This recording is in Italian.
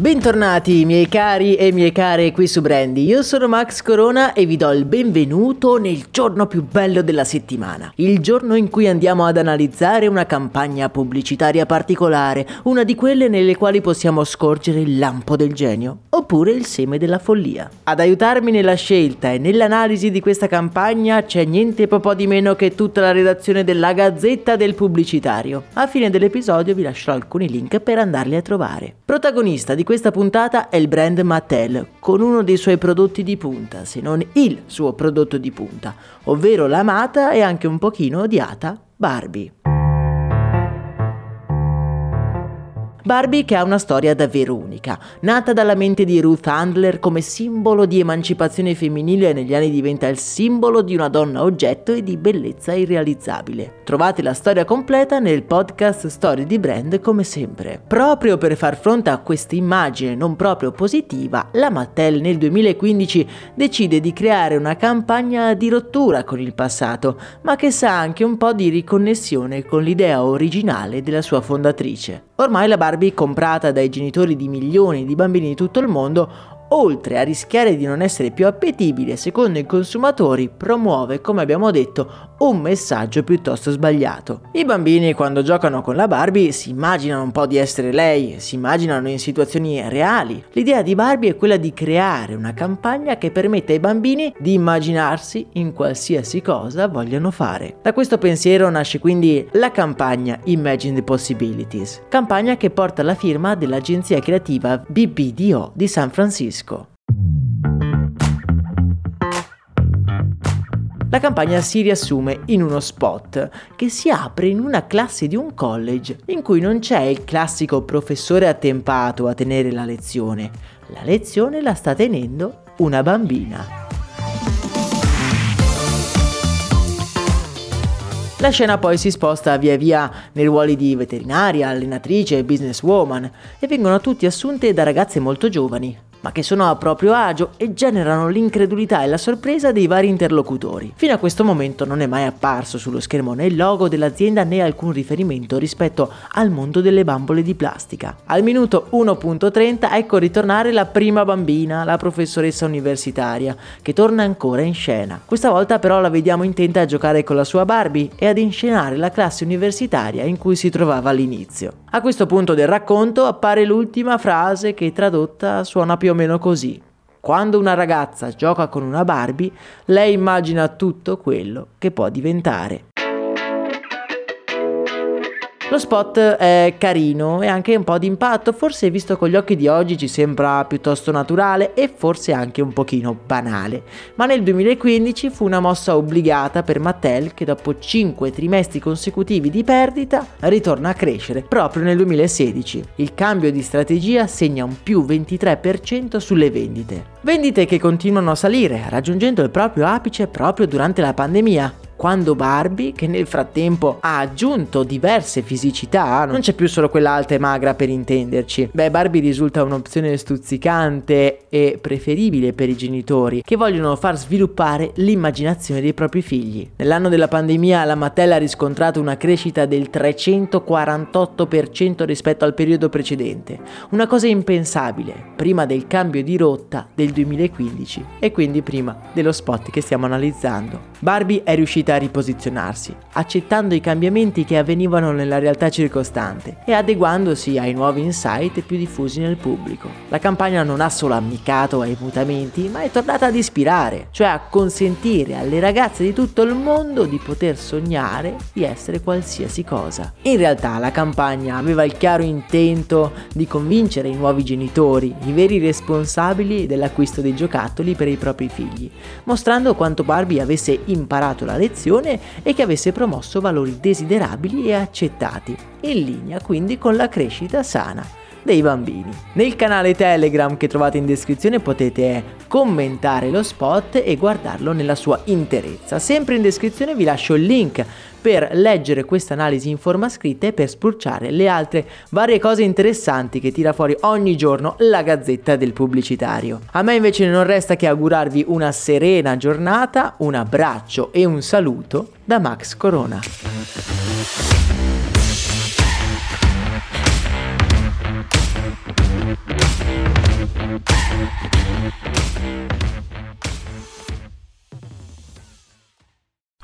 Bentornati miei cari e mie care qui su Brandy, io sono Max Corona e vi do il benvenuto nel giorno più bello della settimana, il giorno in cui andiamo ad analizzare una campagna pubblicitaria particolare, una di quelle nelle quali possiamo scorgere il lampo del genio, oppure il seme della follia. Ad aiutarmi nella scelta e nell'analisi di questa campagna c'è niente po' di meno che tutta la redazione della Gazzetta del Pubblicitario. A fine dell'episodio vi lascerò alcuni link per andarli a trovare. Protagonista di questa puntata è il brand Mattel, con uno dei suoi prodotti di punta, se non il suo prodotto di punta, ovvero l'amata e anche un pochino odiata Barbie. Barbie che ha una storia davvero unica. Nata dalla mente di Ruth Handler come simbolo di emancipazione femminile negli anni diventa il simbolo di una donna oggetto e di bellezza irrealizzabile. Trovate la storia completa nel podcast Storie di Brand come sempre. Proprio per far fronte a questa immagine non proprio positiva, la Mattel nel 2015 decide di creare una campagna di rottura con il passato, ma che sa anche un po' di riconnessione con l'idea originale della sua fondatrice. Ormai la Barbie, comprata dai genitori di milioni di bambini di tutto il mondo, oltre a rischiare di non essere più appetibile secondo i consumatori, promuove, come abbiamo detto, un messaggio piuttosto sbagliato. I bambini quando giocano con la Barbie si immaginano un po' di essere lei, si immaginano in situazioni reali. L'idea di Barbie è quella di creare una campagna che permette ai bambini di immaginarsi in qualsiasi cosa vogliano fare. Da questo pensiero nasce quindi la campagna Imagine the Possibilities, campagna che porta la firma dell'agenzia creativa BBDO di San Francisco. La campagna si riassume in uno spot che si apre in una classe di un college in cui non c'è il classico professore attempato a tenere la lezione. La lezione la sta tenendo una bambina. La scena poi si sposta via via nei ruoli di veterinaria, allenatrice e businesswoman e vengono tutti assunte da ragazze molto giovani, ma che sono a proprio agio e generano l'incredulità e la sorpresa dei vari interlocutori. Fino a questo momento non è mai apparso sullo schermo né il logo dell'azienda né alcun riferimento rispetto al mondo delle bambole di plastica. Al minuto 1.30 ecco ritornare la prima bambina, la professoressa universitaria, che torna ancora in scena. Questa volta però la vediamo intenta a giocare con la sua Barbie e ad inscenare la classe universitaria in cui si trovava all'inizio. A questo punto del racconto appare l'ultima frase che tradotta suona più o meno così. Quando una ragazza gioca con una Barbie, lei immagina tutto quello che può diventare. Lo spot è carino e anche un po' di impatto, forse visto con gli occhi di oggi ci sembra piuttosto naturale e forse anche un pochino banale, ma nel 2015 fu una mossa obbligata per Mattel che dopo 5 trimestri consecutivi di perdita ritorna a crescere proprio nel 2016. Il cambio di strategia segna un più 23% sulle vendite. Vendite che continuano a salire, raggiungendo il proprio apice proprio durante la pandemia, quando Barbie, che nel frattempo ha aggiunto diverse fisicità, non c'è più solo quella alta e magra per intenderci. Beh, Barbie risulta un'opzione stuzzicante e preferibile per i genitori che vogliono far sviluppare l'immaginazione dei propri figli. Nell'anno della pandemia la Mattel ha riscontrato una crescita del 348% rispetto al periodo precedente, una cosa impensabile prima del cambio di rotta del 2015 e quindi prima dello spot che stiamo analizzando. Barbie è riuscita capacità a riposizionarsi, accettando i cambiamenti che avvenivano nella realtà circostante e adeguandosi ai nuovi insight più diffusi nel pubblico. La campagna non ha solo amicato ai mutamenti, ma è tornata ad ispirare, cioè a consentire alle ragazze di tutto il mondo di poter sognare di essere qualsiasi cosa. In realtà la campagna aveva il chiaro intento di convincere i nuovi genitori, i veri responsabili dell'acquisto dei giocattoli per i propri figli, mostrando quanto Barbie avesse imparato la lezione e che avesse promosso valori desiderabili e accettati, in linea quindi con la crescita sana dei bambini. Nel canale Telegram che trovate in descrizione potete commentare lo spot e guardarlo nella sua interezza. Sempre in descrizione vi lascio il link per leggere questa analisi in forma scritta e per spulciare le altre varie cose interessanti che tira fuori ogni giorno la gazzetta del pubblicitario. A me invece non resta che augurarvi una serena giornata, un abbraccio e un saluto da Max Corona.